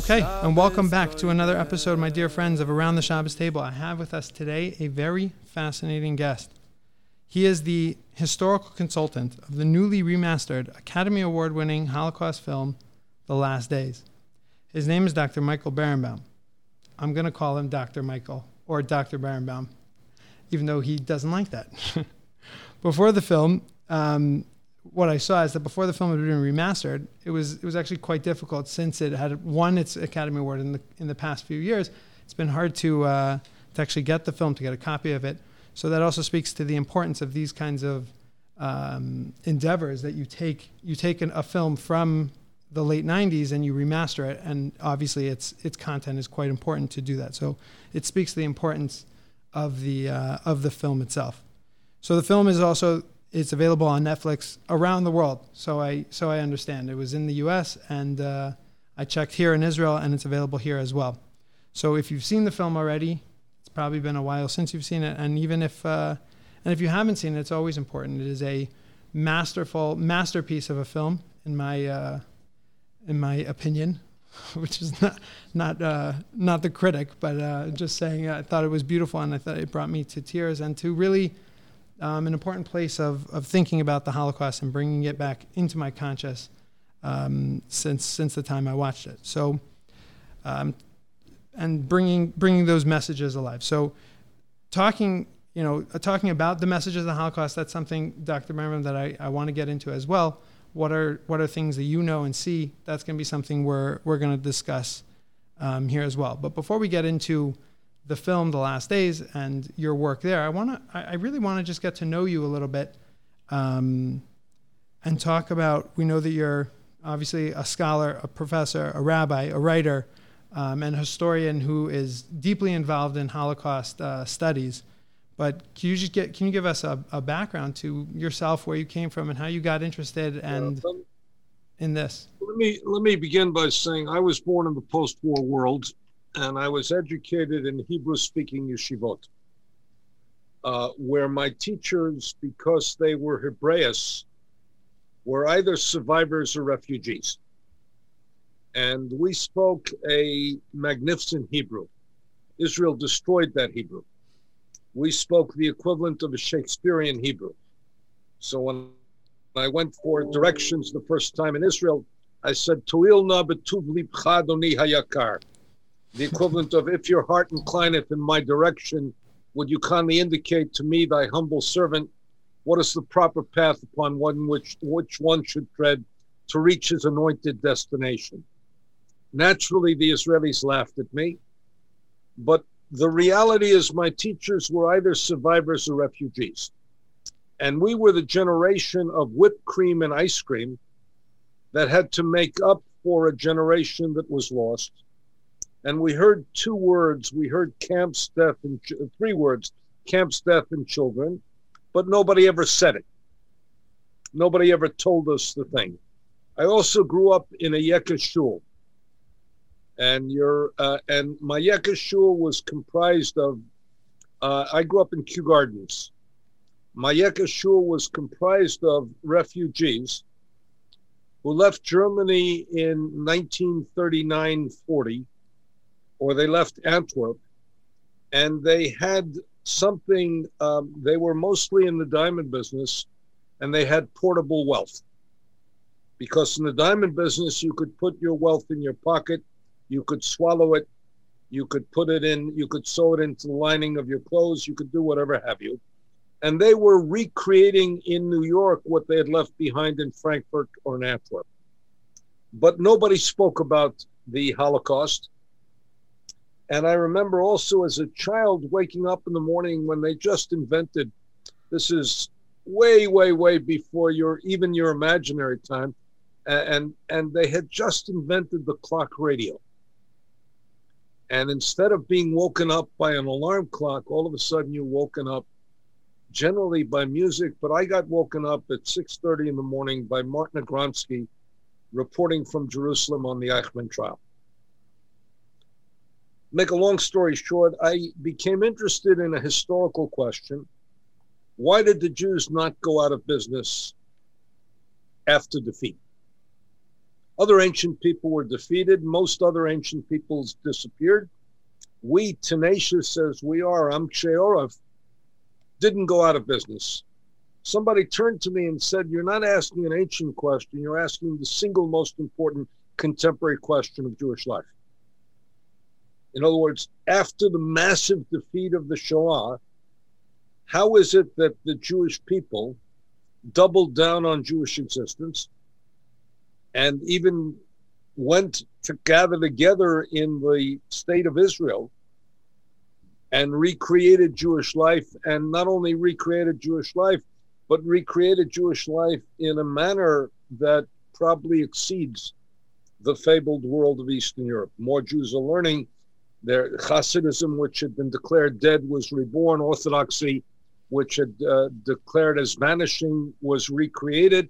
Okay, and welcome back to another episode, my dear friends, of Around the Shabbos Table. I have with us today a very fascinating guest. He is the historical consultant of the newly remastered Academy Award winning Holocaust film, The Last Days. His name is Dr. Michael Berenbaum. I'm going to call him Dr. Michael or Dr. Berenbaum, even though he doesn't like that. Before the film, um, what I saw is that before the film had been remastered, it was it was actually quite difficult since it had won its Academy Award in the in the past few years. It's been hard to uh, to actually get the film to get a copy of it. So that also speaks to the importance of these kinds of um, endeavors that you take you take an, a film from the late 90s and you remaster it and obviously its its content is quite important to do that so it speaks to the importance of the uh, of the film itself so the film is also it's available on Netflix around the world. So I so I understand it was in the U.S. and uh, I checked here in Israel, and it's available here as well. So if you've seen the film already, it's probably been a while since you've seen it, and even if uh, and if you haven't seen it, it's always important. It is a masterful masterpiece of a film, in my uh, in my opinion, which is not not uh, not the critic, but uh, just saying I thought it was beautiful, and I thought it brought me to tears, and to really um, an important place of, of thinking about the Holocaust and bringing it back into my conscious um, since since the time I watched it. So, um, and bringing bringing those messages alive. So, talking you know uh, talking about the messages of the Holocaust. That's something, Dr. Merriman, that I, I want to get into as well. What are what are things that you know and see? That's going to be something we're we're going to discuss um, here as well. But before we get into the film The Last Days and your work there, I want to I really want to just get to know you a little bit um, and talk about. We know that you're obviously a scholar, a professor, a rabbi, a writer, um, and historian who is deeply involved in Holocaust uh, studies. But can you just get can you give us a, a, background to yourself, where you came from, and how you got interested and uh, in this? Let me let me begin by saying I was born in the post-war world and I was educated in Hebrew speaking yeshivot, uh, where my teachers, because they were Hebraists, were either survivors or refugees. And we spoke a magnificent Hebrew. Israel destroyed that Hebrew. We spoke the equivalent of a Shakespearean Hebrew. So when I went for directions the first time in Israel, I said, Tuil na betuv libcha hayakar the equivalent of if your heart inclineth in my direction, would you kindly indicate to me, thy humble servant, what is the proper path upon one which which one should tread to reach his anointed destination? Naturally, the Israelis laughed at me, but the reality is my teachers were either survivors or refugees. And we were the generation of whipped cream and ice cream that had to make up for a generation that was lost and we heard two words. We heard Camp's death and ch- three words: Camp's death and children, but nobody ever said it. Nobody ever told us the thing. I also grew up in a Yekka shul, and your uh, and my Yekka shul was comprised of. Uh, I grew up in Kew Gardens. My Yekka shul was comprised of refugees who left Germany in 1939-40 or they left Antwerp, and they had something. Um, they were mostly in the diamond business, and they had portable wealth. Because in the diamond business, you could put your wealth in your pocket, you could swallow it, you could put it in, you could sew it into the lining of your clothes, you could do whatever have you. And they were recreating in New York what they had left behind in Frankfurt or in Antwerp. But nobody spoke about the Holocaust and I remember also as a child waking up in the morning when they just invented this is way, way, way before your even your imaginary time. And and they had just invented the clock radio. And instead of being woken up by an alarm clock, all of a sudden you're woken up generally by music, but I got woken up at 6:30 in the morning by Martin Agronsky reporting from Jerusalem on the Eichmann trial make a long story short, I became interested in a historical question. Why did the Jews not go out of business after defeat? Other ancient people were defeated. Most other ancient peoples disappeared. We, tenacious as we are, Am Yisrael, didn't go out of business. Somebody turned to me and said, You're not asking an ancient question, you're asking the single most important contemporary question of Jewish life. In other words, after the massive defeat of the Shoah, how is it that the Jewish people doubled down on Jewish existence and even went to gather together in the state of Israel and recreated Jewish life, and not only recreated Jewish life, but recreated Jewish life in a manner that probably exceeds the fabled world of Eastern Europe. More Jews are learning. Their Hasidism, which had been declared dead, was reborn. Orthodoxy, which had uh, declared as vanishing, was recreated.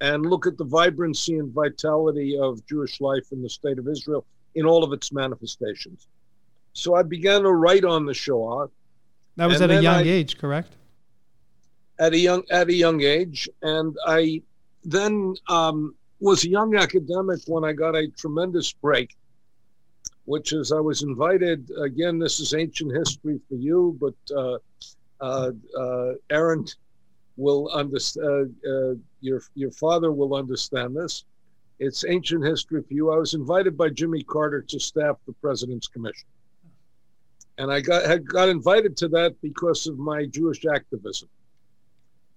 And look at the vibrancy and vitality of Jewish life in the state of Israel in all of its manifestations. So I began to write on the Shoah. That was at a young I, age, correct? At a young at a young age, and I then um, was a young academic when I got a tremendous break, which is I was invited again. This is ancient history for you, but uh, uh, uh, Aaron will understand. Uh, uh, your your father will understand this. It's ancient history for you. I was invited by Jimmy Carter to staff the President's Commission and I got had got invited to that because of my Jewish activism.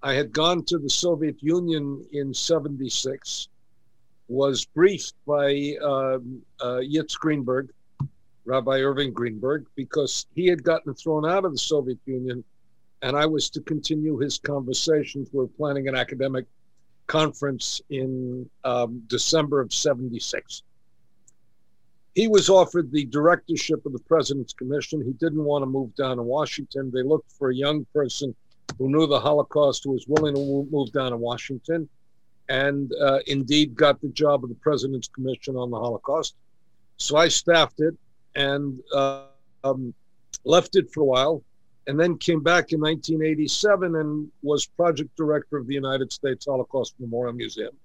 I had gone to the Soviet Union in '76, was briefed by um, uh, Yitz Greenberg, Rabbi Irving Greenberg, because he had gotten thrown out of the Soviet Union, and I was to continue his conversations. We we're planning an academic conference in um, December of '76 he was offered the directorship of the president's commission. He didn't want to move down to Washington. They looked for a young person who knew the Holocaust, who was willing to move down to Washington, and uh, indeed got the job of the president's commission on the Holocaust. So I staffed it and uh, um, left it for a while, and then came back in 1987 and was project director of the United States Holocaust Memorial Museum.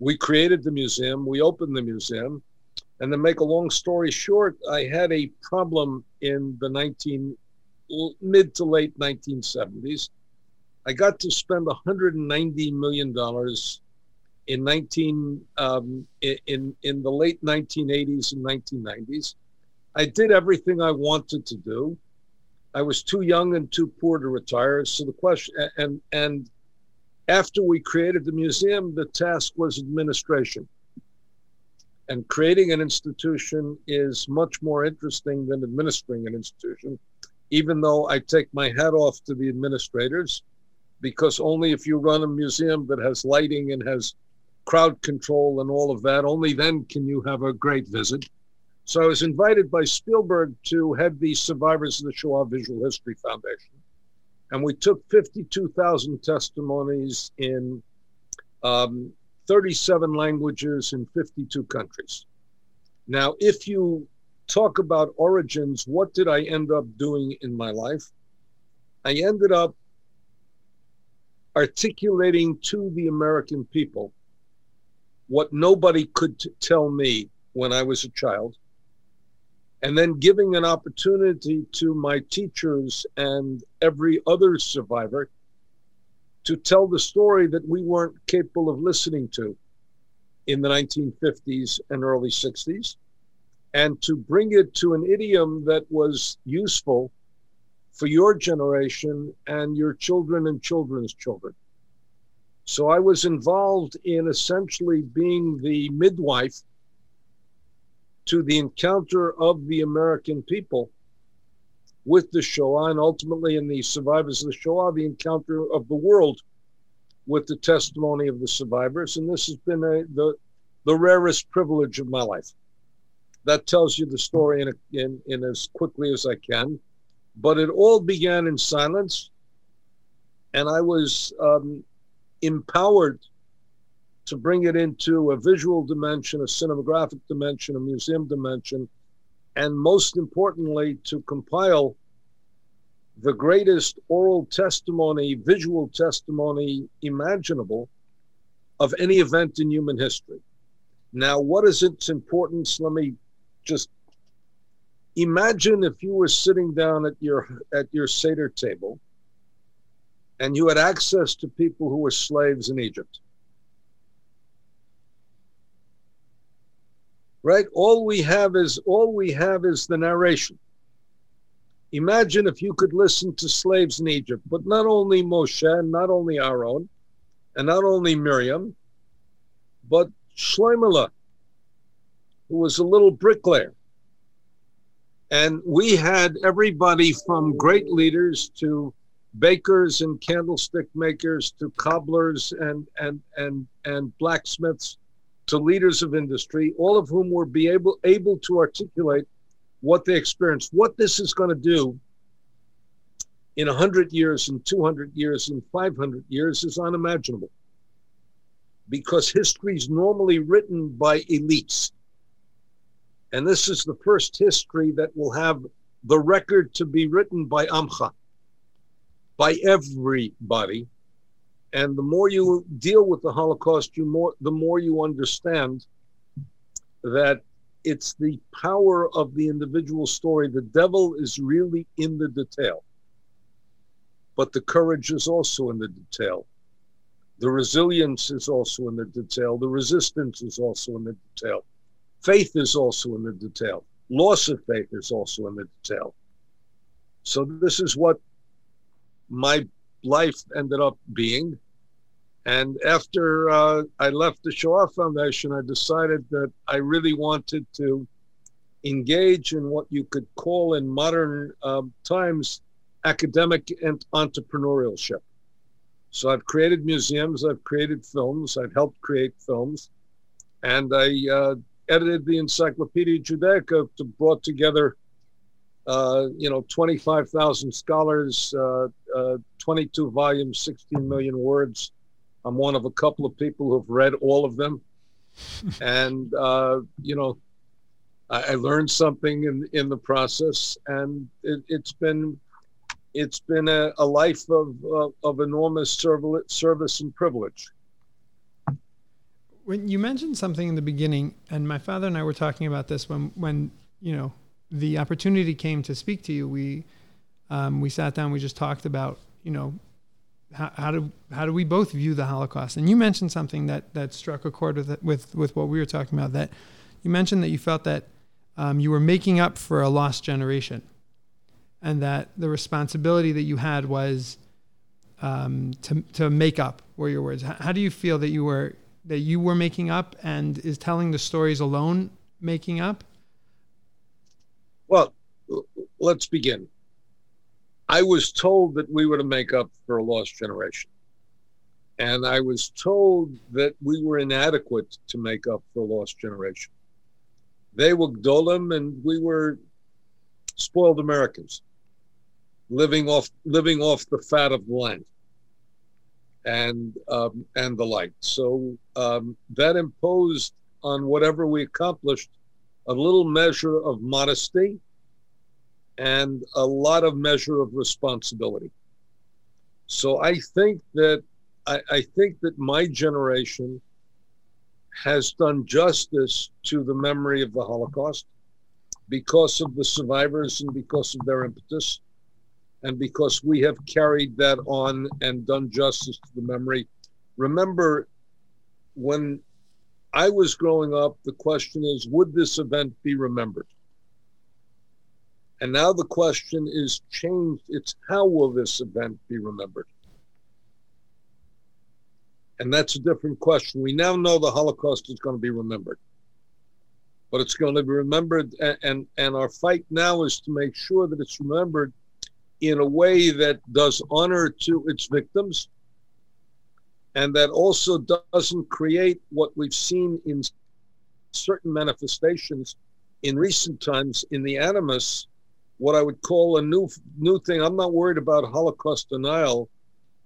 We created the museum, we opened the museum and to make a long story short, I had a problem in the 19 mid to late 1970s. I got to spend 190 million dollars in 19 um, in in the late 1980s and 1990s. I did everything I wanted to do. I was too young and too poor to retire. So the question and and after we created the museum, the task was administration and creating an institution is much more interesting than administering an institution, even though I take my hat off to the administrators, because only if you run a museum that has lighting and has crowd control and all of that, only then can you have a great visit. So I was invited by Spielberg to head the Survivors of the Shoah Visual History Foundation. And we took 52,000 testimonies in um, 37 languages in 52 countries. Now, if you talk about origins, what did I end up doing in my life? I ended up articulating to the American people what nobody could t- tell me when I was a child, and then giving an opportunity to my teachers and every other survivor to tell the story that we weren't capable of listening to in the 1950s and early 60s, and to bring it to an idiom that was useful for your generation and your children and children's children. So I was involved in essentially being the midwife to the encounter of the American people with the Shoah, and ultimately in the survivors of the Shoah, the encounter of the world with the testimony of the survivors. And this has been a, the, the rarest privilege of my life. That tells you the story in, a, in, in as quickly as I can. But it all began in silence, and I was um, empowered to bring it into a visual dimension, a cinematographic dimension, a museum dimension, and most importantly, to compile the greatest oral testimony, visual testimony imaginable of any event in human history. Now, what is its importance? Let me just imagine if you were sitting down at your at your Seder table and you had access to people who were slaves in Egypt. Right? All we have is all we have is the narration. Imagine if you could listen to slaves in Egypt, but not only Moshe, and not only Aaron, and not only Miriam, but Shloimeh, who was a little bricklayer. And we had everybody from great leaders to bakers and candlestick makers to cobblers and and and and blacksmiths to leaders of industry, all of whom were be able able to articulate what they experienced. What this is going to do in 100 years, in 200 years, in 500 years is unimaginable because history is normally written by elites. And this is the first history that will have the record to be written by Amcha, by everybody. And the more you deal with the Holocaust, you more the more you understand that it's the power of the individual story. The devil is really in the detail, but the courage is also in the detail. The resilience is also in the detail. The resistance is also in the detail. Faith is also in the detail. Loss of faith is also in the detail. So, this is what my life ended up being. And after uh, I left the Shoah Foundation, I decided that I really wanted to engage in what you could call in modern um, times academic and entrepreneurship. So I've created museums, I've created films, I've helped create films, and I uh, edited the Encyclopedia Judaica to brought together, uh, you know, 25,000 scholars, uh, uh, 22 volumes, 16 million words. I'm one of a couple of people who've read all of them, and uh, you know, I, I, learned something in in the process, and it, has been it's been a, a life of, of, of enormous service and privilege. When you mentioned something in the beginning, and my father and I were talking about this when, when you know, the opportunity came to speak to you, we, um, we sat down, we just talked about, you know, how, how do how do we both view the Holocaust? And you mentioned something that that struck a chord with with with what we were talking about. That you mentioned that you felt that um, you were making up for a lost generation and that the responsibility that you had was um, to to make up were your words. How, how, do you feel that you were that you were making up, and is telling the stories alone making up? Well, let's begin. I was told that we were to make up for a lost generation. And I was told that we were inadequate to make up for a lost generation. They were Gdolim and we were spoiled Americans living off living off the fat of the land and um, and the like. So um, that imposed on whatever we accomplished a little measure of modesty and a lot of measure of responsibility. So I think that I, I think that my generation has done justice to the memory of the Holocaust because of the survivors and because of their impetus and because we have carried that on and done justice to the memory. Remember, when I was growing up, the question is would this event be remembered? And now the question is changed. It's how will this event be remembered? And that's a different question. We now know the Holocaust is going to be remembered, but it's going to be remembered. And, and, and our fight now is to make sure that it's remembered in a way that does honor to its victims and that also doesn't create what we've seen in certain manifestations in recent times in the animus what i would call a new new thing. I'm not worried about holocaust denial.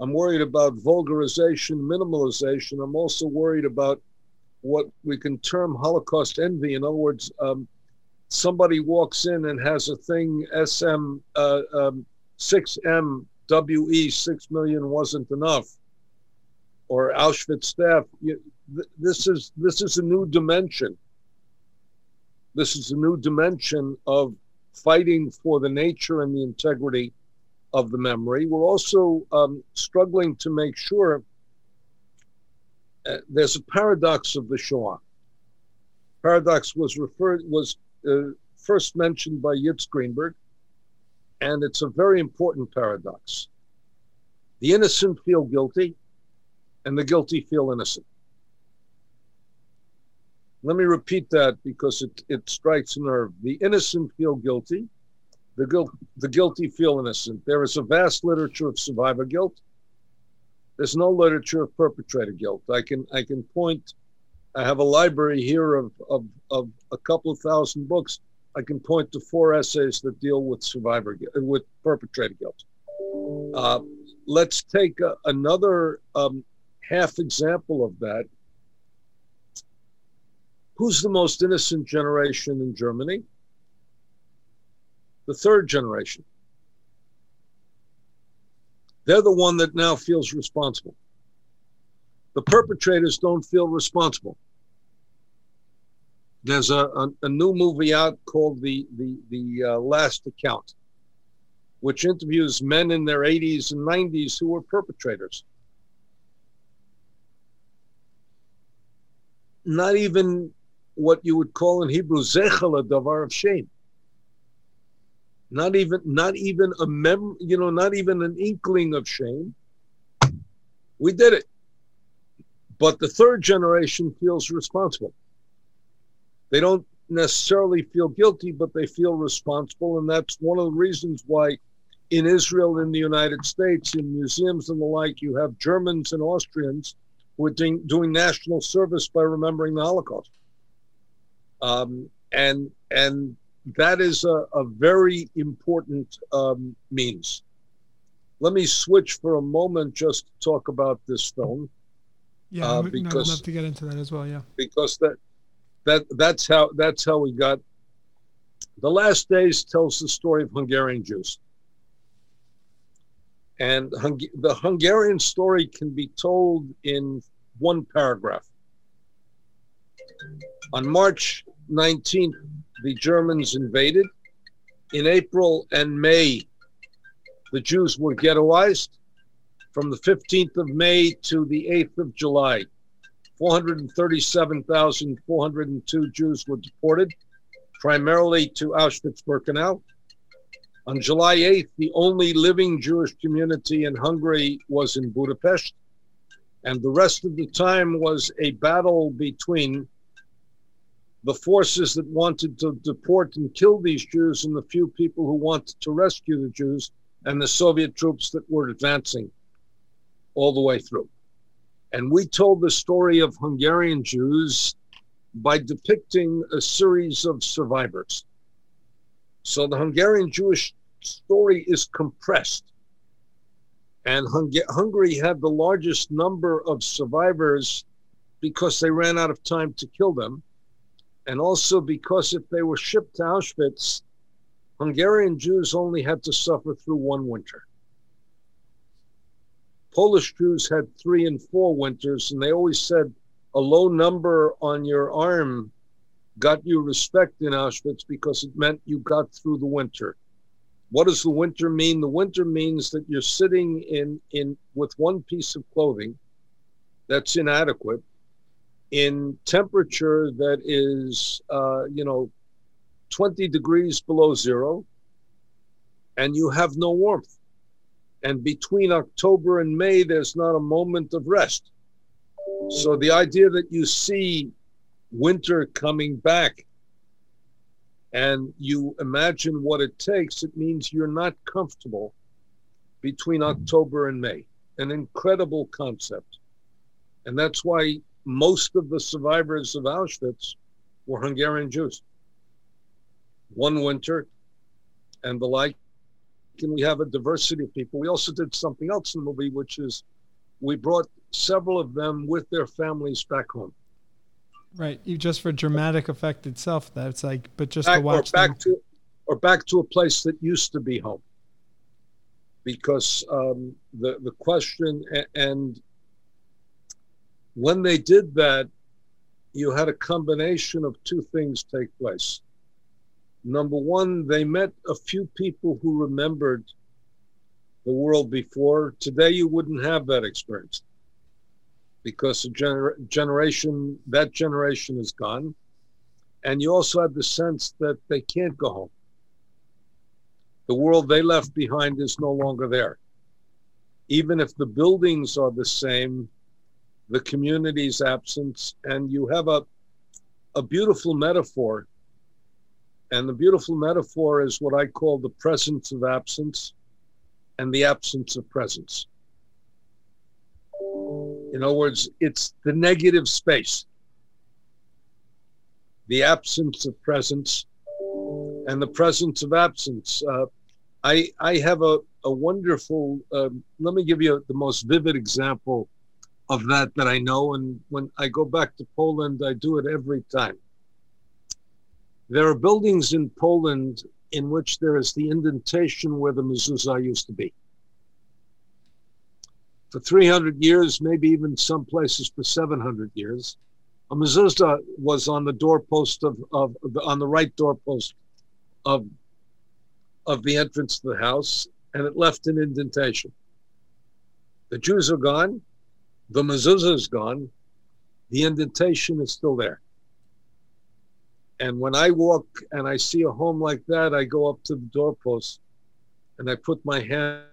I'm worried about vulgarization minimalization. I'm also worried about what we can term holocaust envy. In other words um, somebody walks in and has a thing sm uh, um, 6M WE 6 million wasn't enough, or Auschwitz staff, th- this is this is a new dimension. This is a new dimension of fighting for the nature and the integrity of the memory. We're also um, struggling to make sure uh, there's a paradox of the Shoah. Paradox was referred was uh, first mentioned by Yitz Greenberg, and it's a very important paradox. The innocent feel guilty, and the guilty feel innocent. Let me repeat that because it, it strikes a nerve. The innocent feel guilty, the, guilt, the guilty feel innocent. There is a vast literature of survivor guilt. There's no literature of perpetrator guilt. I can I can point. I have a library here of of, of a couple of thousand books. I can point to four essays that deal with survivor with perpetrator guilt. Uh, let's take a, another um, half example of that. Who's the most innocent generation in Germany? The third generation. They're the one that now feels responsible. The perpetrators don't feel responsible. There's a, a, a new movie out called The, the, the uh, Last Account, which interviews men in their 80s and 90s who were perpetrators. Not even what you would call in Hebrew zechel, davar of shame. Not even not even a mem you know not even an inkling of shame. We did it. But the third generation feels responsible they don't necessarily feel guilty but they feel responsible and that's one of the reasons why in israel in the united states in museums and the like you have germans and austrians who are doing, doing national service by remembering the holocaust um, and and that is a, a very important um, means. Let me switch for a moment just to talk about this film. Yeah, uh, because, no, I'd love to get into that as well. Yeah, because that that that's how that's how we got. The Last Days tells the story of Hungarian Jews, and Hung- the Hungarian story can be told in one paragraph. On March 19th, the Germans invaded. In April and May, the Jews were ghettoized. From the 15th of May to the 8th of July, 437,402 Jews were deported, primarily to Auschwitz Birkenau. On July 8th, the only living Jewish community in Hungary was in Budapest, and the rest of the time was a battle between the forces that wanted to deport and kill these Jews and the few people who wanted to rescue the Jews and the Soviet troops that were advancing all the way through. And we told the story of Hungarian Jews by depicting a series of survivors. So the Hungarian Jewish story is compressed. And Hung- Hungary had the largest number of survivors because they ran out of time to kill them and also because if they were shipped to Auschwitz, Hungarian Jews only had to suffer through one winter. Polish Jews had three and four winters, and they always said a low number on your arm got you respect in Auschwitz because it meant you got through the winter. What does the winter mean? The winter means that you're sitting in, in with one piece of clothing that's inadequate in temperature that is, uh, you know, 20 degrees below zero, and you have no warmth. And between October and May, there's not a moment of rest. So the idea that you see winter coming back and you imagine what it takes, it means you're not comfortable between October and May. An incredible concept. And that's why most of the survivors of Auschwitz were Hungarian Jews. One winter and the like. And we have a diversity of people. We also did something else in the movie, which is we brought several of them with their families back home. Right. You just for dramatic effect itself. That's like, but just back, to watch or back them. to, or back to a place that used to be home. Because um, the the question and when they did that, you had a combination of two things take place. Number one, they met a few people who remembered the world before. Today, you wouldn't have that experience because the gener- generation, that generation is gone. And you also have the sense that they can't go home. The world they left behind is no longer there. Even if the buildings are the same, the community's absence, and you have a, a beautiful metaphor. And the beautiful metaphor is what I call the presence of absence and the absence of presence. In other words, it's the negative space, the absence of presence, and the presence of absence. Uh, I I have a a wonderful. Um, let me give you the most vivid example of that that I know. And when I go back to Poland, I do it every time. There are buildings in Poland in which there is the indentation where the mezuzah used to be for 300 years, maybe even some places for 700 years. A mezuzah was on the doorpost of, of, on the right doorpost of of the entrance to the house, and it left an indentation. The Jews are gone, the mezuzah is gone, the indentation is still there. And when I walk and I see a home like that, I go up to the doorpost and I put my hand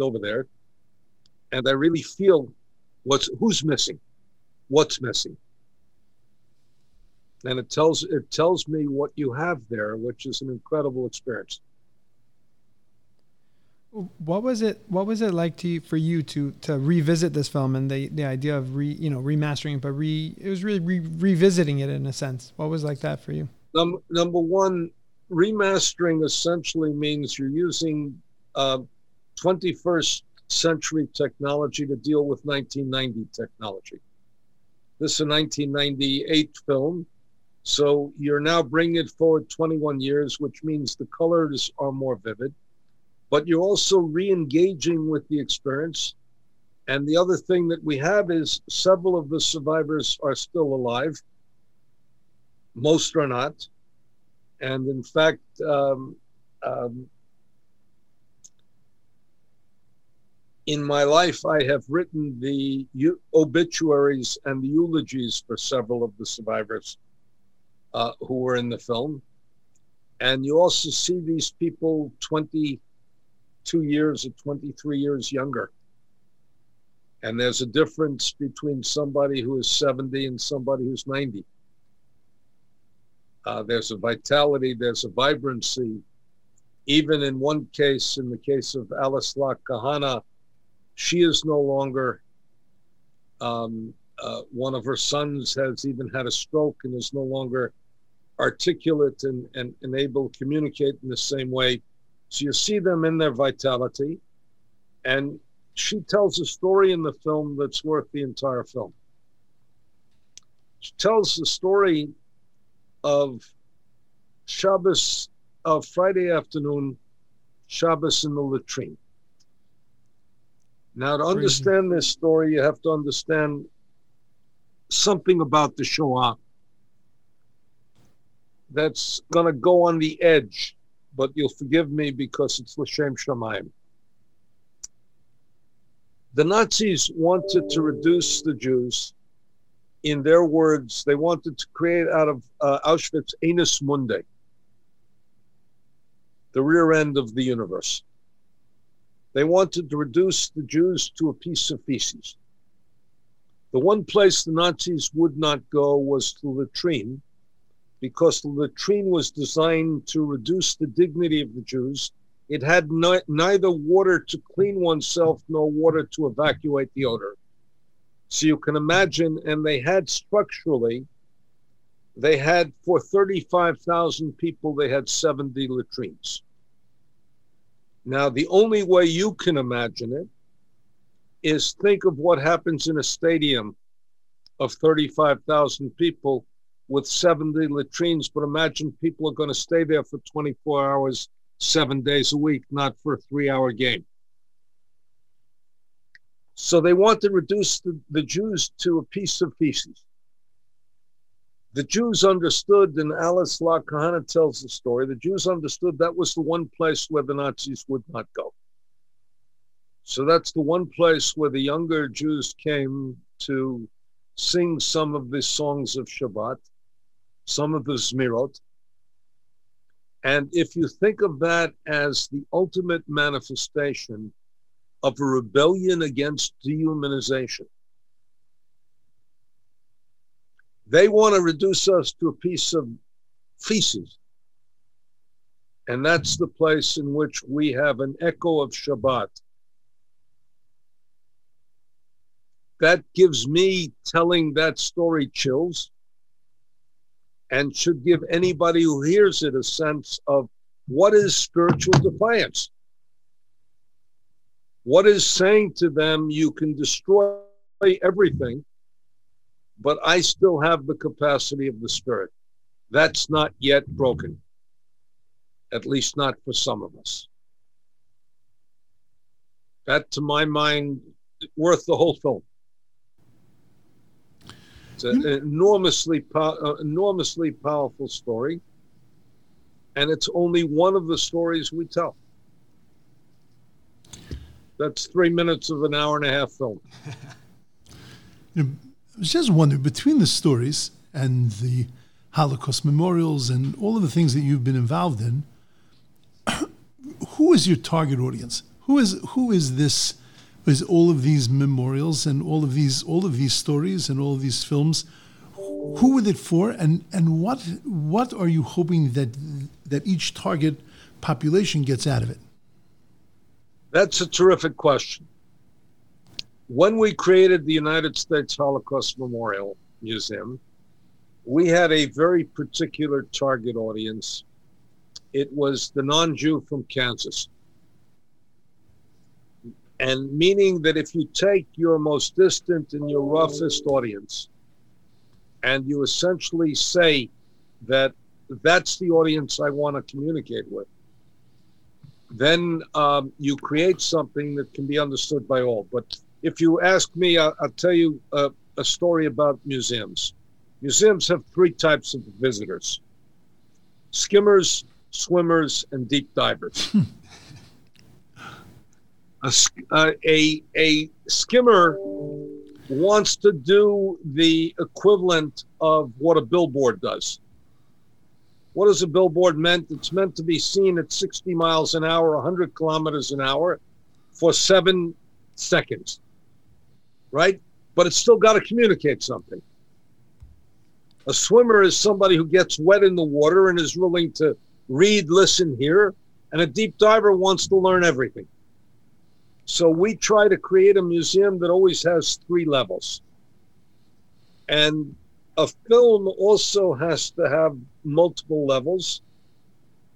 over there and I really feel what's who's missing, what's missing. And it tells it tells me what you have there, which is an incredible experience. What was it? What was it like to for you to to revisit this film and the the idea of re you know remastering, but re it was really re, revisiting it in a sense. What was like that for you? Number number one, remastering essentially means you're using uh, 21st century technology to deal with 1990 technology. This is a 1998 film, so you're now bringing it forward 21 years, which means the colors are more vivid, but you're also re engaging with the experience. And the other thing that we have is several of the survivors are still alive, most are not. And in fact, um, um, in my life, I have written the obituaries and the eulogies for several of the survivors uh, who were in the film. And you also see these people 22 years or 23 years younger. And there's a difference between somebody who is 70 and somebody who's 90. Uh, there's a vitality, there's a vibrancy. Even in one case, in the case of Alice Lok Cahana, she is no longer. Um, uh, one of her sons has even had a stroke and is no longer articulate and, and, and able to communicate in the same way. So you see them in their vitality. And she tells a story in the film that's worth the entire film. She tells the story of Shabbos, of Friday afternoon, Shabbos in the latrine. Now, to understand this story, you have to understand something about the Shoah that's going to go on the edge, but you'll forgive me because it's L'Shem Shamayim. The Nazis wanted to reduce the Jews. In their words, they wanted to create out of uh, Auschwitz Anus Mundi, the rear end of the universe. They wanted to reduce the Jews to a piece of feces. The one place the Nazis would not go was the latrine, because the latrine was designed to reduce the dignity of the Jews. It had neither water to clean oneself nor water to evacuate the odor. So you can imagine, and they had structurally, they had for 35,000 people, they had 70 latrines. Now, the only way you can imagine it is think of what happens in a stadium of 35,000 people with 70 latrines, but imagine people are going to stay there for 24 hours, seven days a week, not for a three hour game. So they want to reduce the, the Jews to a piece of feces. The Jews understood, and Alice Lok Cahana tells the story, the Jews understood that was the one place where the Nazis would not go. So that's the one place where the younger Jews came to sing some of the songs of Shabbat, some of the Zmirot. And if you think of that as the ultimate manifestation of a rebellion against dehumanization, they want to reduce us to a piece of feces. And that's the place in which we have an echo of Shabbat. That gives me telling that story chills and should give anybody who hears it a sense of what is spiritual defiance. What is saying to them, you can destroy everything, but I still have the capacity of the Spirit. That's not yet broken, at least not for some of us. That, to my mind, worth the whole film. It's an enormously, uh, enormously powerful story, and it's only one of the stories we tell. That's three minutes of an hour and a half film. you know, I was just wondering between the stories and the Holocaust memorials and all of the things that you've been involved in, who is your target audience? Who is who is this? Is all of these memorials and all of these all of these stories and all of these films? Who is it for, and and what what are you hoping that that each target population gets out of it? That's a terrific question. When we created the United States Holocaust Memorial Museum, we had a very particular target audience. It was the non Jew from Kansas and meaning that if you take your most distant and your roughest audience and you essentially say that that's the audience I want to communicate with, then um, you create something that can be understood by all. But if you ask me, I'll, I'll tell you a, a story about museums. Museums have three types of visitors skimmers, swimmers, and deep divers. a, uh, a, a skimmer wants to do the equivalent of what a billboard does. What is a billboard meant? It's meant to be seen at 60 miles an hour, 100 kilometers an hour for seven seconds, right? But it's still got to communicate something. A swimmer is somebody who gets wet in the water and is willing to read, listen, hear. And a deep diver wants to learn everything. So we try to create a museum that always has three levels. And a film also has to have multiple levels.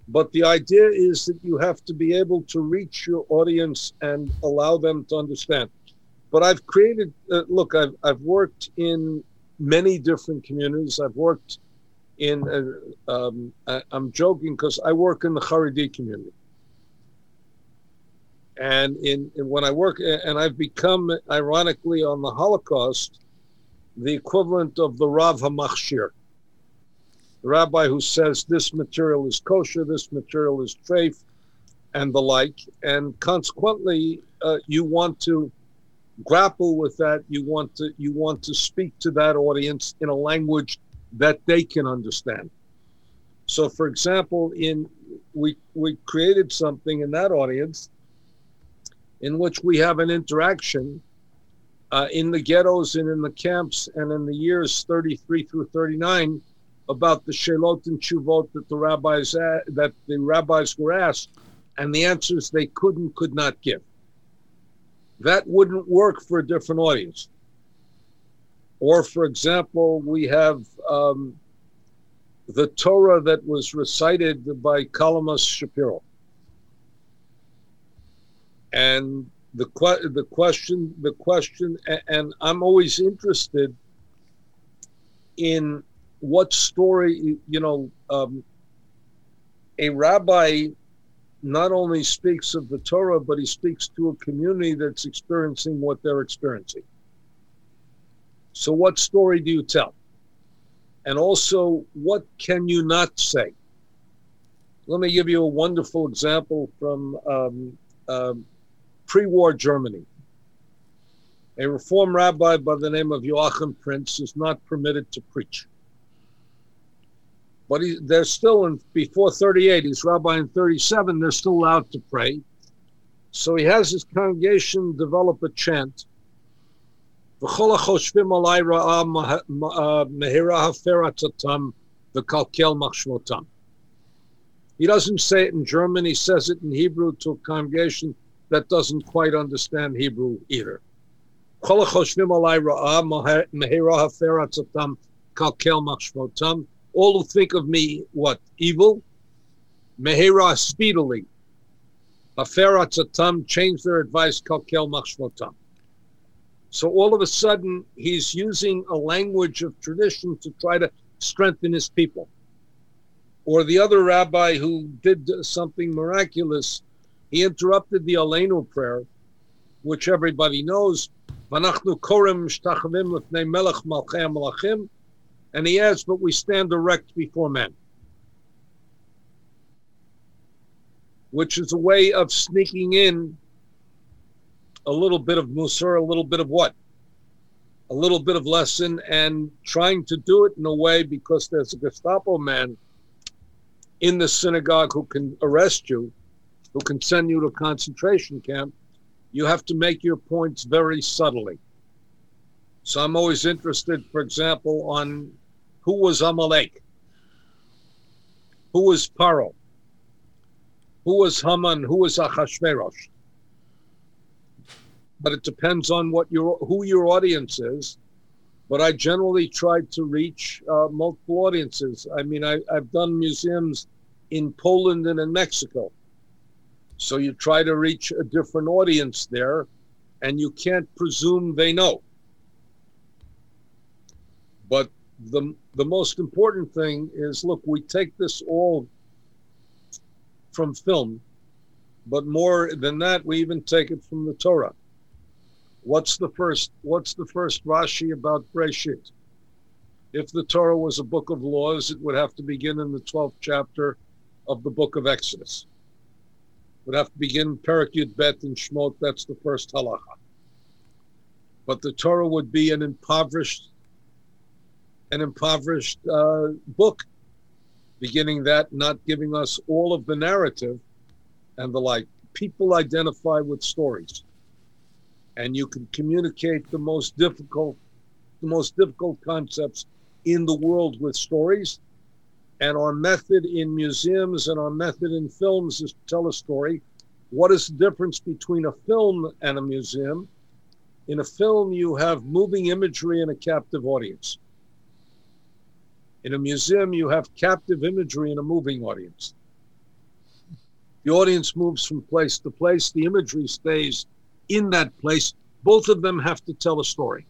But the idea is that you have to be able to reach your audience and allow them to understand. But I've created, uh, look, I've, I've worked in many different communities. I've worked in, uh, um, I, am joking because I work in the Haredi community and in, in, when I work, and I've become, ironically, on the Holocaust, the equivalent of the Rav Hamachshir, the rabbi who says this material is kosher, this material is treif, and the like. And consequently, uh, you want to grapple with that. You want to you want to speak to that audience in a language that they can understand. So, for example, in we we created something in that audience in which we have an interaction uh, in the ghettos and in the camps and in the years 33 through 39 about the shelot and chuvot that the rabbis uh, that the rabbis were asked and the answers they could and could not give. That wouldn't work for a different audience. Or, for example, we have um, the Torah that was recited by Kalonymus Shapiro and the que- the question the question and I'm always interested in what story you know um, a rabbi not only speaks of the Torah, but he speaks to a community that's experiencing what they're experiencing. So, what story do you tell? And also, what can you not say? Let me give you a wonderful example from um, um, pre war Germany. A Reform rabbi by the name of Joachim Prinz is not permitted to preach. But he, they're still in before 38. He's rabbi in 37. They're still allowed to pray. So he has his congregation develop a chant. Uh, he doesn't say it in German, he says it in Hebrew to a congregation that doesn't quite understand Hebrew either. All who think of me, what? Evil? Mehera speedily. Aferatzatam change their advice. So all of a sudden, he's using a language of tradition to try to strengthen his people. Or the other rabbi who did something miraculous, he interrupted the Aleinu prayer, which everybody knows. And he adds, but we stand erect before men. Which is a way of sneaking in a little bit of musar, a little bit of what? A little bit of lesson and trying to do it in a way because there's a Gestapo man in the synagogue who can arrest you, who can send you to a concentration camp. You have to make your points very subtly. So I'm always interested, for example, on who was Amalek, who was Paro, who was Haman, who was Achashverosh but it depends on what your who your audience is. But I generally try to reach uh, multiple audiences. I mean, I, I've done museums in Poland and in Mexico, so you try to reach a different audience there, and you can't presume they know. But the the most important thing is look, we take this all from film, but more than that, we even take it from the Torah. What's the first? What's the first Rashi about Breshit? If the Torah was a book of laws, it would have to begin in the twelfth chapter of the book of Exodus. Would have to begin Perak Yud Bet and Shmot. That's the first halacha. But the Torah would be an impoverished, an impoverished uh, book, beginning that, not giving us all of the narrative and the like. People identify with stories and you can communicate the most difficult the most difficult concepts in the world with stories and our method in museums and our method in films is to tell a story. What is the difference between a film and a museum? In a film you have moving imagery and a captive audience. In a museum you have captive imagery and a moving audience. The audience moves from place to place. The imagery stays in that place, both of them have to tell a story.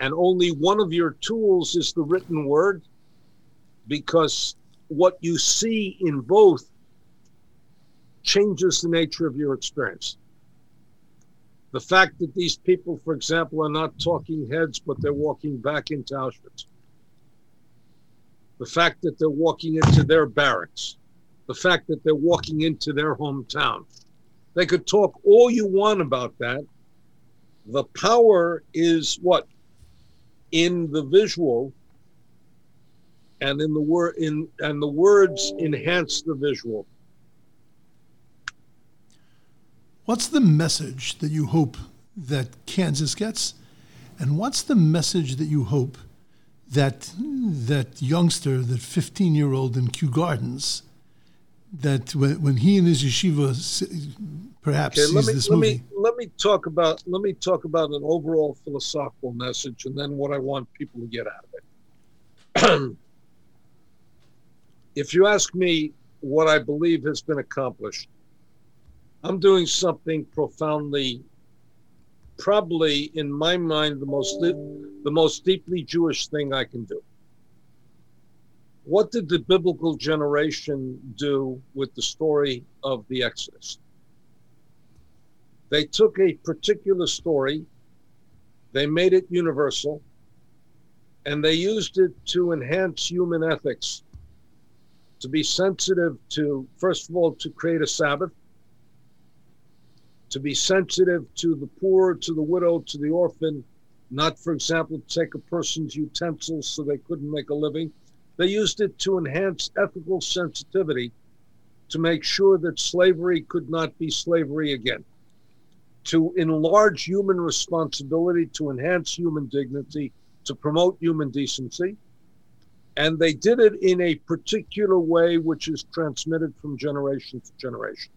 And only one of your tools is the written word because what you see in both changes the nature of your experience. The fact that these people, for example, are not talking heads, but they're walking back into Auschwitz. The fact that they're walking into their barracks. The fact that they're walking into their hometown they could talk all you want about that. The power is what? In the visual and in the word in and the words enhance the visual. What's the message that you hope that Kansas gets? And what's the message that you hope that that youngster, that 15 year old in Kew Gardens, that when, when he and his yeshiva perhaps okay, let me, this let movie. Me, let me talk about let me talk about an overall philosophical message, and then what I want people to get out of it. if you ask me what I believe has been accomplished, I'm doing something profoundly, probably in my mind, the most the most deeply Jewish thing I can do. what did the biblical generation do with the story of the Exodus? They took a particular story, they made it universal, and they used it to enhance human ethics, to be sensitive to, first of all, to create a Sabbath, to be sensitive to the poor, to the widow, to the orphan, not, for example, to take a person's utensils so they couldn't make a living. They used it to enhance ethical sensitivity to make sure that slavery could not be slavery again, to enlarge human responsibility, to enhance human dignity, to promote human decency. And they did it in a particular way, which is transmitted from generation to generation.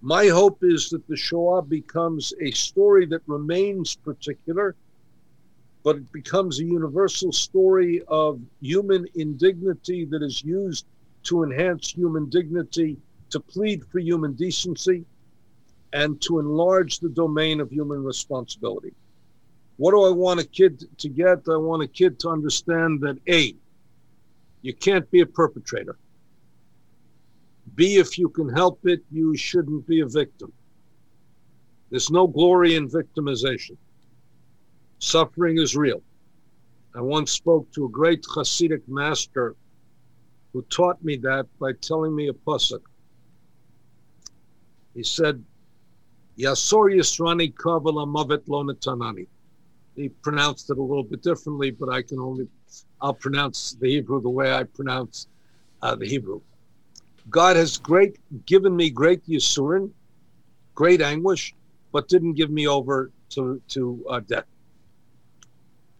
My hope is that the Shoah becomes a story that remains particular, but it becomes a universal story of human indignity that is used to enhance human dignity, to plead for human decency, and to enlarge the domain of human responsibility. What do I want a kid to get? I want a kid to understand that A, you can't be a perpetrator. B, if you can help it, you shouldn't be a victim. There's no glory in victimization. Suffering is real. I once spoke to a great Hasidic master who taught me that by telling me a pasuk. He said, Yasor Yisrani Kavala Mavet Lo Netanani. He pronounced it a little bit differently, but I can only, I'll pronounce the Hebrew the way I pronounce uh, the Hebrew. God has great given me great yisurin, great anguish, but didn't give me over to to uh, death.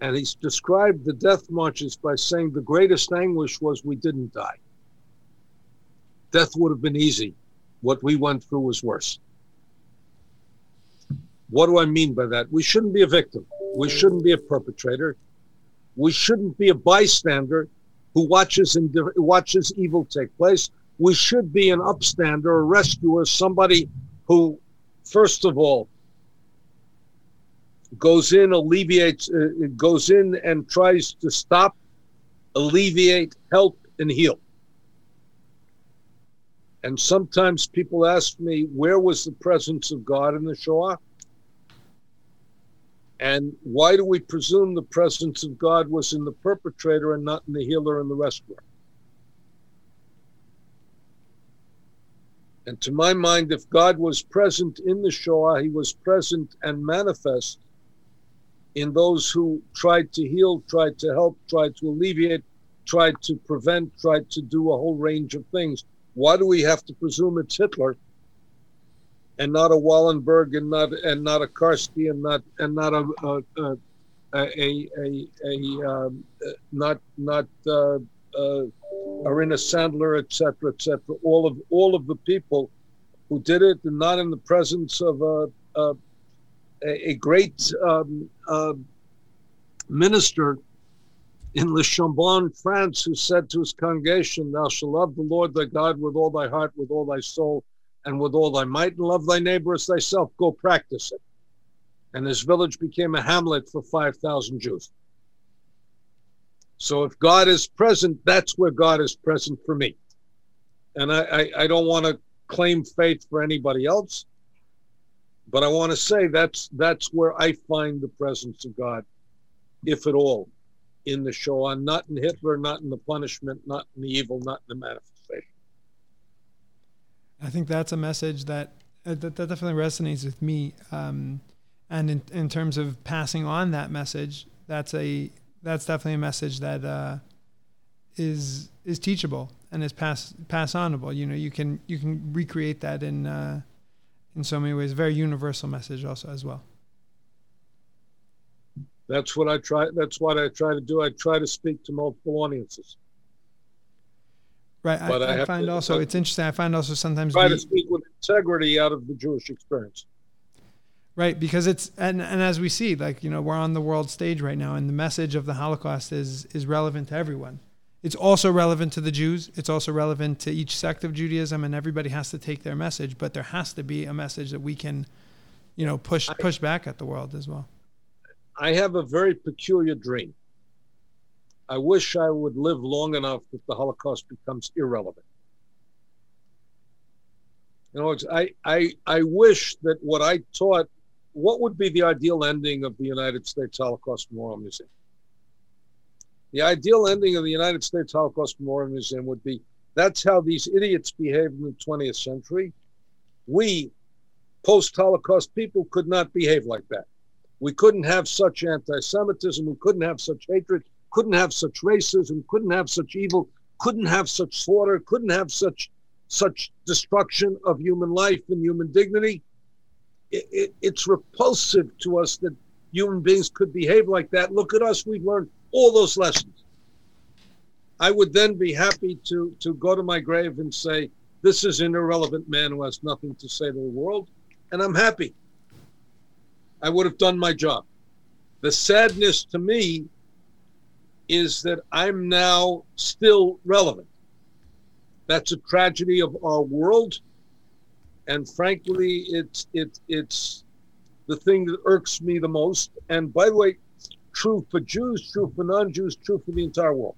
And he's described the death marches by saying the greatest anguish was we didn't die. Death would have been easy. What we went through was worse. What do I mean by that? We shouldn't be a victim. We shouldn't be a perpetrator. We shouldn't be a bystander who watches and watches evil take place we should be an upstander, a rescuer, somebody who, first of all, goes in, alleviates, uh, goes in and tries to stop, alleviate, help, and heal. And sometimes people ask me, where was the presence of God in the Shoah? And why do we presume the presence of God was in the perpetrator and not in the healer and the rescuer? And to my mind, if God was present in the Shoah, he was present and manifest in those who tried to heal, tried to help, tried to alleviate, tried to prevent, tried to do a whole range of things. Why do we have to presume it's Hitler and not a Wallenberg and not and not a Karski and not and not a a a a, a, um, not not uh, uh, Irena Sendler, etc., etc. All of all of the people who did it, and not in the presence of a a, a great um, uh, minister in Le Chambon, France, who said to his congregation, "Thou shalt love the Lord thy God with all thy heart, with all thy soul, and with all thy might, and love thy neighbor as thyself. Go practice it." And this village became a hamlet for five thousand Jews. So if God is present, that's where God is present for me. And I, I, I don't want to claim faith for anybody else, but I want to say that's that's where I find the presence of God, if at all, in the Shoah, not in Hitler, not in the punishment, not in the evil, not in the manifestation. I think that's a message that uh, that, that definitely resonates with me. Um, and in, in terms of passing on that message, that's a that's definitely a message that uh, is is teachable and is pass pass onable. You know, you can you can recreate that in uh, in so many ways. Very universal message also as well. That's what I try. That's what I try to do. I try to speak to multiple audiences. Right. But I, I, I find to, also it's interesting. I find also sometimes try we, to speak with integrity out of the Jewish experience. Right, because it's and, and as we see, like you know, we're on the world stage right now, and the message of the Holocaust is is relevant to everyone. It's also relevant to the Jews. It's also relevant to each sect of Judaism, and everybody has to take their message. But there has to be a message that we can, you know, push push back at the world as well. I have a very peculiar dream. I wish I would live long enough that the Holocaust becomes irrelevant. Other words, I, I, I wish that what I taught, what would be the ideal ending of the United States Holocaust Memorial Museum? The ideal ending of the United States Holocaust Memorial Museum would be that's how these idiots behaved in the 20th century. We, post Holocaust people, could not behave like that. We couldn't have such anti Semitism. We couldn't have such hatred. Couldn't have such racism. Couldn't have such evil. Couldn't have such slaughter. Couldn't have such such destruction of human life and human dignity. It, it, it's repulsive to us that human beings could behave like that. Look at us. We've learned all those lessons. I would then be happy to, to go to my grave and say, This is an irrelevant man who has nothing to say to the world. And I'm happy. I would have done my job. The sadness to me is that I'm now still relevant. That's a tragedy of our world. And frankly, it's it, it's the thing that irks me the most. And by the way, true for Jews, true for non-Jews, true for the entire world.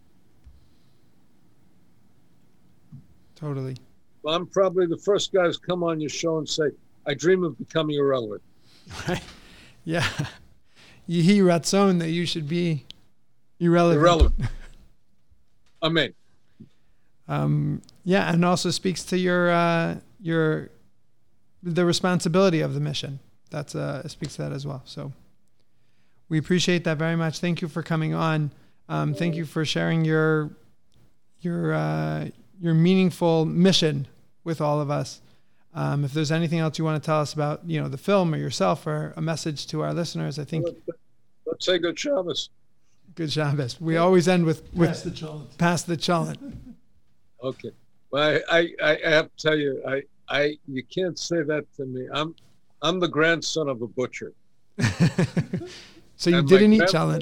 Totally. Well, I'm probably the first guy to come on your show and say, I dream of becoming irrelevant. Right. Yeah. Yehi Ratzon that you should be irrelevant. Irrelevant. Amen. Um, yeah, and also speaks to your uh, your the responsibility of the mission. That's uh, speaks to that as well. So we appreciate that very much. Thank you for coming on. Um, thank you for sharing your your uh, your meaningful mission with all of us. Um, if there's anything else you want to tell us about, you know, the film or yourself or a message to our listeners, I think. Let's say good Shabbos. Good Shabbos. We always end with with Pass the cholent. pass the cholent. Okay. Well, I, I, I have to tell you, I, I, you can't say that to me. I'm, I'm the grandson of a butcher, so you And didn't eat grandpa-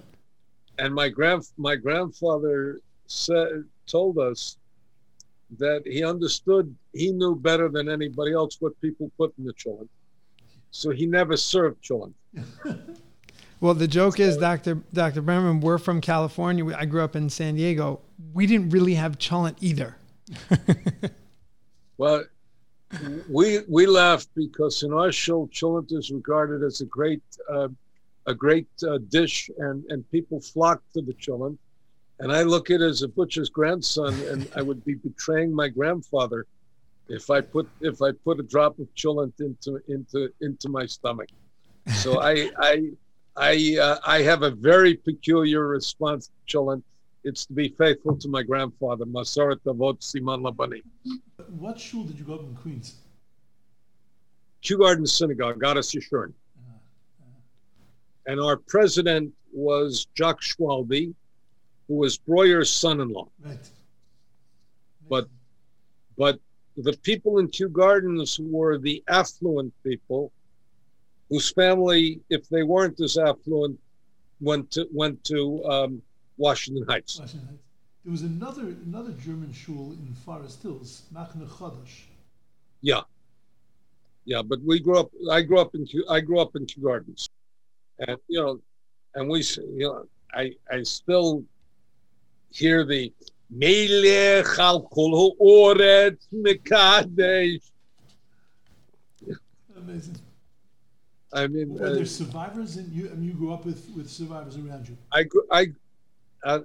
and my grand, my grandfather said, told us that he understood, he knew better than anybody else what people put in the cholent. So he never served cholent. Well, the joke is, Dr. Dr. Berenbaum, we're from California. I grew up in San Diego. We didn't really have cholent either. Well, we we laugh because in our show, cholent is regarded as a great uh, a great uh, dish, and and people flock to the cholent. And I look at it as a butcher's grandson, and I would be betraying my grandfather if I put if I put a drop of cholent into into into my stomach. So I I I uh, I have a very peculiar response cholent. It's to be faithful to my grandfather, Masoret Avot Siman Labani. What shul did you go up in Queens? Kew Garden Synagogue, Goddess Yeshurun. And our president was Jock Schwalbe, who was Breuer's son-in-law. Right. But but the people in Kew Gardens were the affluent people whose family, if they weren't as affluent, went to went to um, Washington Heights. Washington Heights. There was another another German shul in Forest Hills, Machne Chodesh. Yeah, yeah. But we grew up. I grew up in I grew up in Kew Gardens, and you know, and we you know I I still hear the Melech al kol ha'oretz mekadesh. Amazing. I mean, Were uh, there survivors in you? I mean, you grew up with, with survivors around you. I, I,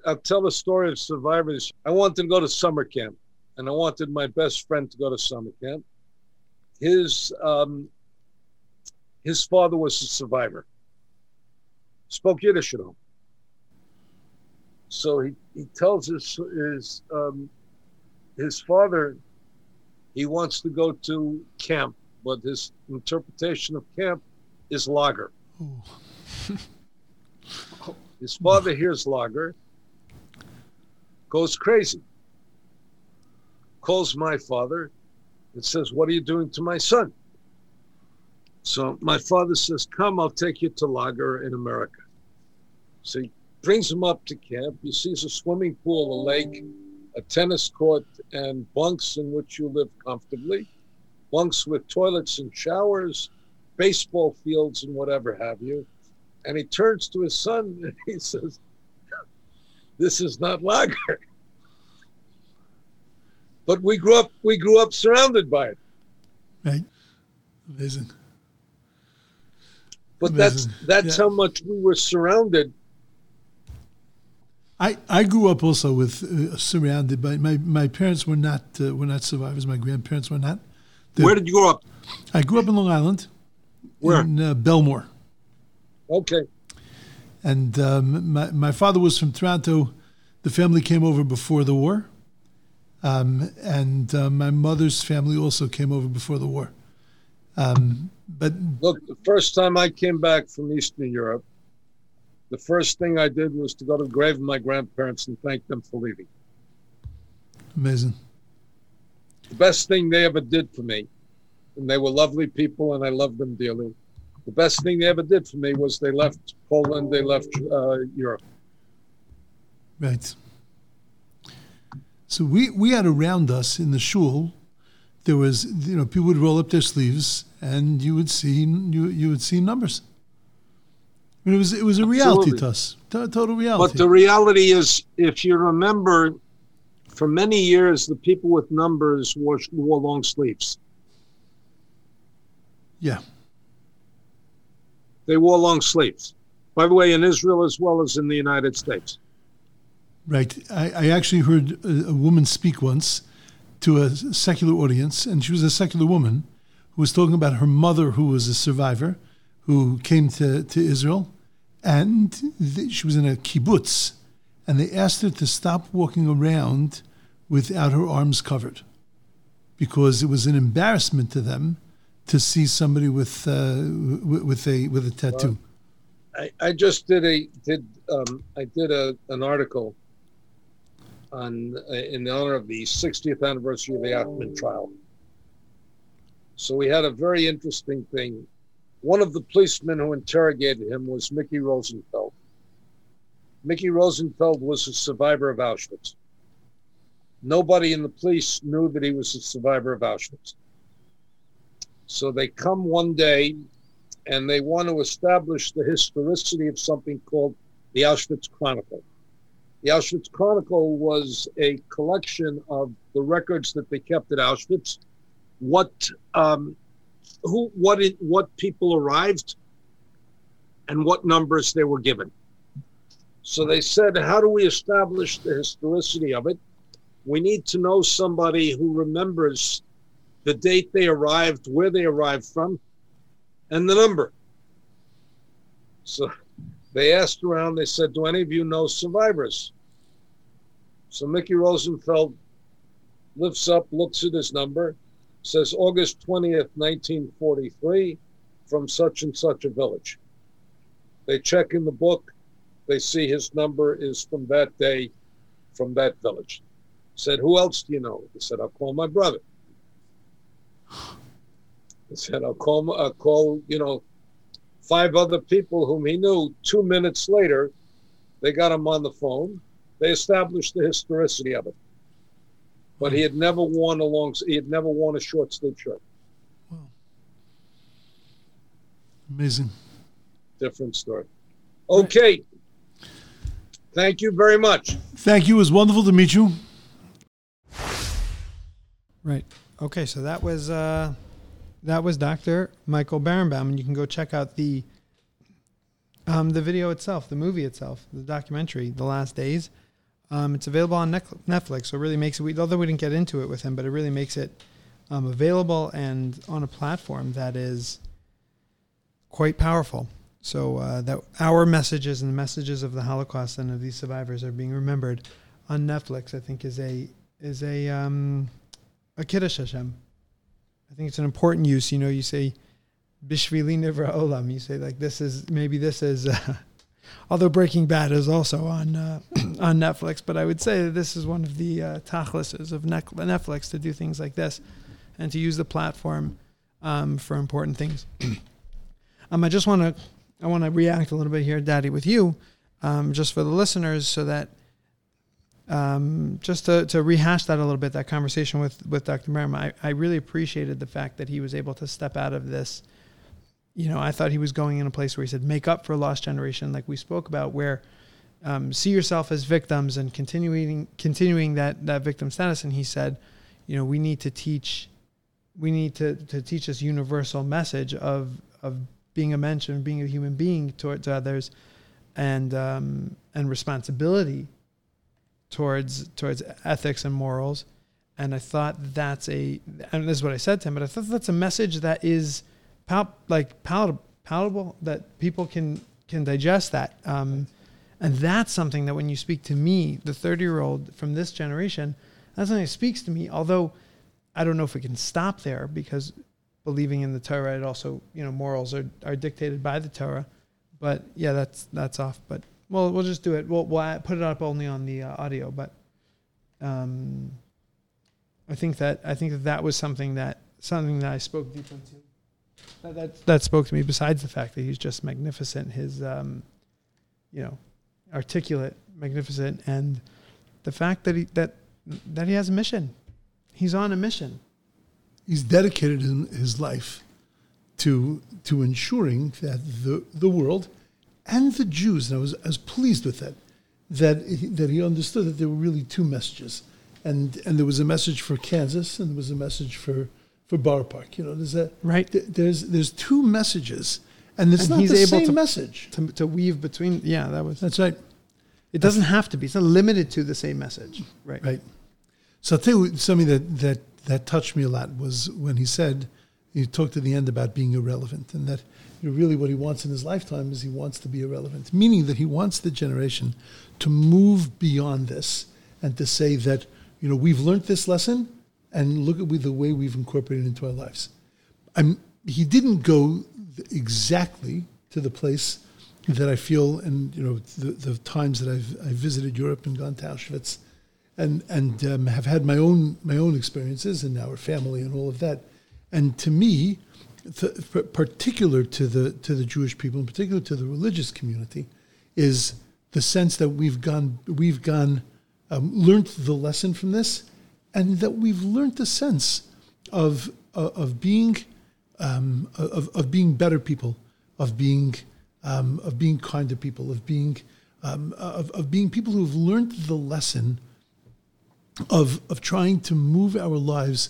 I'll tell the story of survivors. I wanted to go to summer camp, and I wanted my best friend to go to summer camp. His, um, his father was a survivor. Spoke Yiddish at home. So he, he tells his his um, his father he wants to go to camp, but his interpretation of camp is lager. His father hears lager, goes crazy, calls my father and says, What are you doing to my son? So my father says, Come, I'll take you to lager in America. So he brings him up to camp. He sees a swimming pool, a lake, a tennis court, and bunks in which you live comfortably, bunks with toilets and showers, baseball fields, and whatever have you. And he turns to his son and he says, this is not lager. But we grew up we grew up surrounded by it. Right. Amazing. But that's Amazing. that's Yeah. how much we were surrounded. I, I grew up also with uh, surrounded by my, my parents were not uh, were not survivors. My grandparents were not. The- Where did you grow up? I grew up in Long Island, Where? in uh, Bellmore, Okay. and um, my my father was from Toronto. The family came over before the war, um, and uh, my mother's family also came over before the war. Um, but Look, the first time I came back from Eastern Europe, the first thing I did was to go to the grave of my grandparents and thank them for leaving. amazing. The best thing they ever did for me, and they were lovely people and I loved them dearly. The best thing they ever did for me was they left Poland, they left uh, Europe. Right. So we, we had around us in the shul, there was you know people would roll up their sleeves and you would see you you would see numbers. I mean, it was it was a reality Absolutely. to us, to- total reality. But the reality is, if you remember, for many years, the people with numbers wore, wore long sleeves. Yeah, They wore long sleeves. By the way, in Israel as well as in the United States. right. I, I actually heard a, a woman speak once to a secular audience, and she was a secular woman who was talking about her mother, who was a survivor, who came to, to Israel, and th- she was in a kibbutz, and they asked her to stop walking around without her arms covered because it was an embarrassment to them to see somebody with uh, with a with a tattoo. I, I just did a did um, I did a an article on uh, in honor of the 60th anniversary of the Eichmann trial. So we had a very interesting thing. One of the policemen who interrogated him was Mickey Rosenfeld. Mickey Rosenfeld was a survivor of Auschwitz. Nobody in the police knew that he was a survivor of Auschwitz. So they come one day and they want to establish the historicity of something called the Auschwitz Chronicle. The Auschwitz Chronicle was a collection of the records that they kept at Auschwitz, what um, who what it, what people arrived, and what numbers they were given. So they said, how do we establish the historicity of it? We need to know somebody who remembers the date they arrived, where they arrived from, and the number. So they asked around, they said, Do any of you know survivors? So Mickey Rosenfeld lifts up, looks at his number, says August 20th, 1943, from such and such a village. They check in the book, they see his number is from that day, from that village. Said, Who else do you know? He said, I'll call my brother. He said, I'll call, I'll call, you know, five other people whom he knew. Two minutes later, they got him on the phone. They established the historicity of it. But he had never worn a long, he had never worn a short sleeve shirt. Wow. Amazing. Different story. Okay. Thank you very much. Thank you. It was wonderful to meet you. Right. Okay, so that was uh, that was Dr. Michael Berenbaum, and you can go check out the um, the video itself, the movie itself, the documentary, The Last Days. Um, it's available on Netflix, so it really makes it. Although we didn't get into it with him, but it really makes it um, available and on a platform that is quite powerful. So uh, that our messages and the messages of the Holocaust and of these survivors are being remembered on Netflix. I think is a is a um, a kiddush Hashem. I think it's an important use. You know, you say bishvili nivra olam. You say like this is maybe this is. Uh, although Breaking Bad is also on uh, on Netflix, but I would say this is one of the uh, tachlises of Netflix to do things like this, and to use the platform um, for important things. um, I just want to I want to react a little bit here, Daddy, with you, um, just for the listeners, so that um, just to, to rehash that a little bit, that conversation with, with Dr. Merriam, I, I really appreciated the fact that he was able to step out of this. You know, I thought he was going in a place where he said, make up for a lost generation, like we spoke about, where um, see yourself as victims and continuing continuing that that victim status. And he said, you know, we need to teach, we need to to teach this universal message of of being a mensch and being a human being towards others, and um, and responsibility towards towards ethics and morals. And I thought that's a, and this is what I said to him, but I thought that's a message that is pal- like palatable, palatable that people can can digest that. Um, and that's something that when you speak to me, the 30 year old from this generation, that's something that speaks to me. Although I don't know if we can stop there because believing in the Torah, it also, you know, morals are, are dictated by the Torah. But yeah, that's that's off. But well, we'll just do it. We'll, we'll put it up only on the uh, audio. But um, I think that I think that that was something that something that I spoke deep into. That, that that spoke to me. Besides the fact that he's just magnificent, his um, you know, articulate, magnificent, and the fact that he that that he has a mission. He's on a mission. He's dedicated his life to to ensuring that the the world and the Jews, and I was I was pleased with that, that he, that he understood that there were really two messages, and and there was a message for Kansas and there was a message for for Borough Park. You know, there's a Right. th- There's there's two messages, and it's And not he's the able same to- message. To, to weave between, yeah, that was. That's right. It doesn't have to be. It's not limited to the same message. Right. Right. So I'll tell you something that, that, that touched me a lot was when he said, he talked at the end about being irrelevant and that really what he wants in his lifetime is he wants to be irrelevant, meaning that he wants the generation to move beyond this and to say that, you know, we've learned this lesson and look at the way we've incorporated it into our lives. I'm, he didn't go exactly to the place that I feel, and you know, the, the times that I've, I've visited Europe and gone to Auschwitz, and and um, have had my own my own experiences and our family and all of that. And to me, th- particular to the to the Jewish people, in particular to the religious community, is the sense that we've gone we've gone um, learned the lesson from this, and that we've learned the sense of of, of being um, of, of being better people, of being um, of being kinder people, of being um, of, of being people who have learned the lesson of of trying to move our lives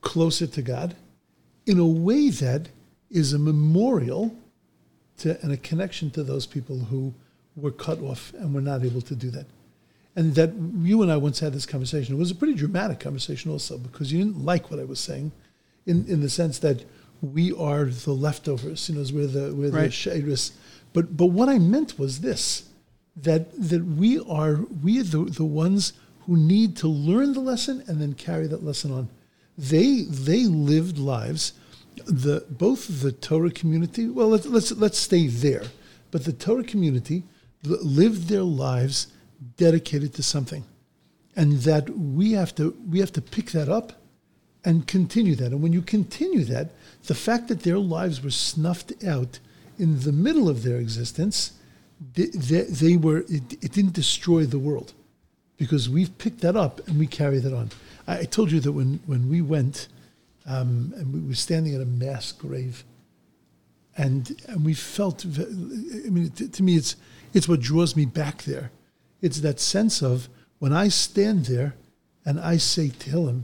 closer to God in a way that is a memorial to and a connection to those people who were cut off and were not able to do that. And that you and I once had this conversation. It was a pretty dramatic conversation also because you didn't like what I was saying, in, in the sense that we are the leftovers, you know, we're the we're Right. the shaders. But but what I meant was this that that we are we are the, the ones who need to learn the lesson and then carry that lesson on. They they lived lives, the both the Torah community. Well, let's let's let's stay there, but the Torah community lived their lives dedicated to something, and that we have to we have to pick that up and continue that. And when you continue that, the fact that their lives were snuffed out in the middle of their existence, they, they, they were it, it didn't destroy the world because we've picked that up and we carry that on. I, told you that when when we went um, and we were standing at a mass grave, and and we felt. I mean, to, me, it's it's what draws me back there. It's that sense of when I stand there and I say Tehillim,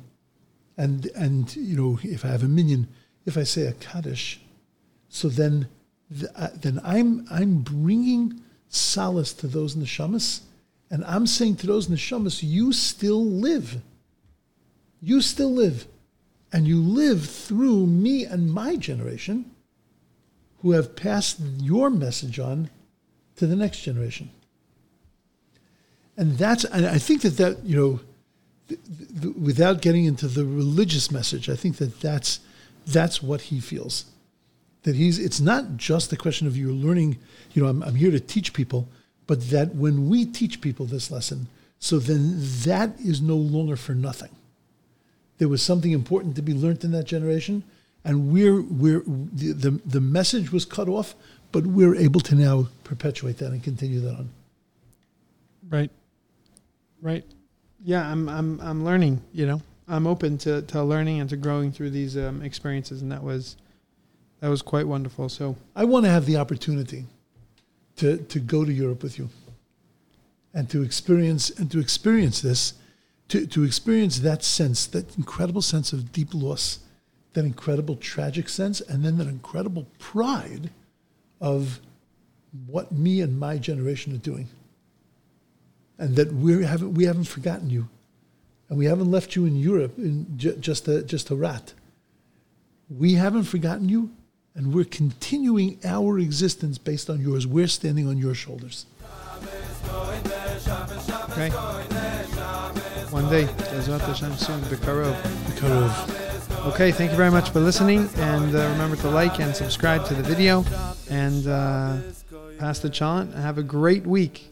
and and you know if I have a minyan, if I say a kaddish, so then th- uh, then I'm I'm bringing solace to those neshamas, and I'm saying to those neshamas, you still live. You still live, and you live through me and my generation, who have passed your message on to the next generation. And that's and I think that that you know th- th- without getting into the religious message, I think that that's that's what he feels. That he's it's not just a question of you learning, you know, I'm, I'm here to teach people, but that when we teach people this lesson, so then that is no longer for nothing. There was something important to be learned in that generation, and we're we're the, the, the message was cut off, but we're able to now perpetuate that and continue that on. Right. Right. Yeah, I'm I'm I'm learning, you know. I'm open to, to learning and to growing through these um, experiences and that was that was quite wonderful. So I want to have the opportunity to, to go to Europe with you. and to experience and to experience this, to, to experience that sense, that incredible sense of deep loss, that incredible tragic sense, and then that incredible pride of what me and my generation are doing. And that we haven't, we haven't forgotten you. And we haven't left you in Europe in ju- just, a, just a rat. We haven't forgotten you, and we're continuing our existence based on yours. We're standing on your shoulders. Okay. One day, Bezrat Hashem soon, Bekarov. Bekarov. Okay, thank you very much for listening, and uh, remember to like and subscribe to the video, and uh, pass the cholent. Have a great week.